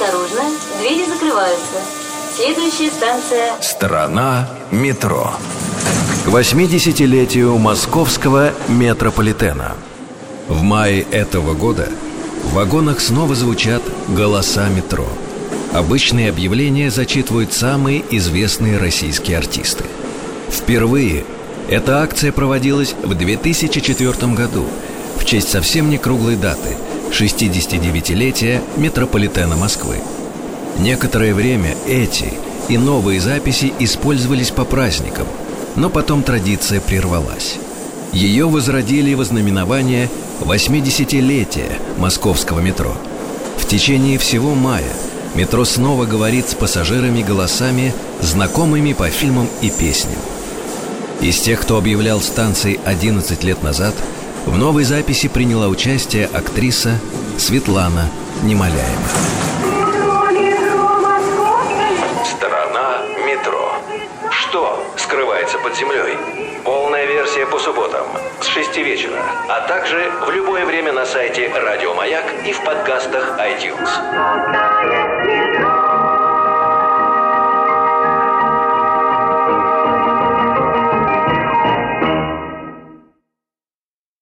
Осторожно, двери закрываются. Следующая станция... Страна метро. К 80-летию московского метрополитена. В мае этого года в вагонах снова звучат голоса метро. Обычные объявления зачитывают самые известные российские артисты. Впервые эта акция проводилась в 2004 году в честь совсем не круглой даты – 69-летия метрополитена Москвы. Некоторое время эти и новые записи использовались по праздникам, но потом традиция прервалась. Ее возродили во знаменование 80-летия московского метро. В течение всего мая метро снова говорит с пассажирами голосами, знакомыми по фильмам и песням – из тех, кто объявлял станции 11 лет назад, в новой записи приняла участие актриса Светлана Немоляева. Страна метро. Что скрывается под землей? Полная версия по субботам с 6 вечера, а также в любое время на сайте Радио Маяк и в подкастах iTunes.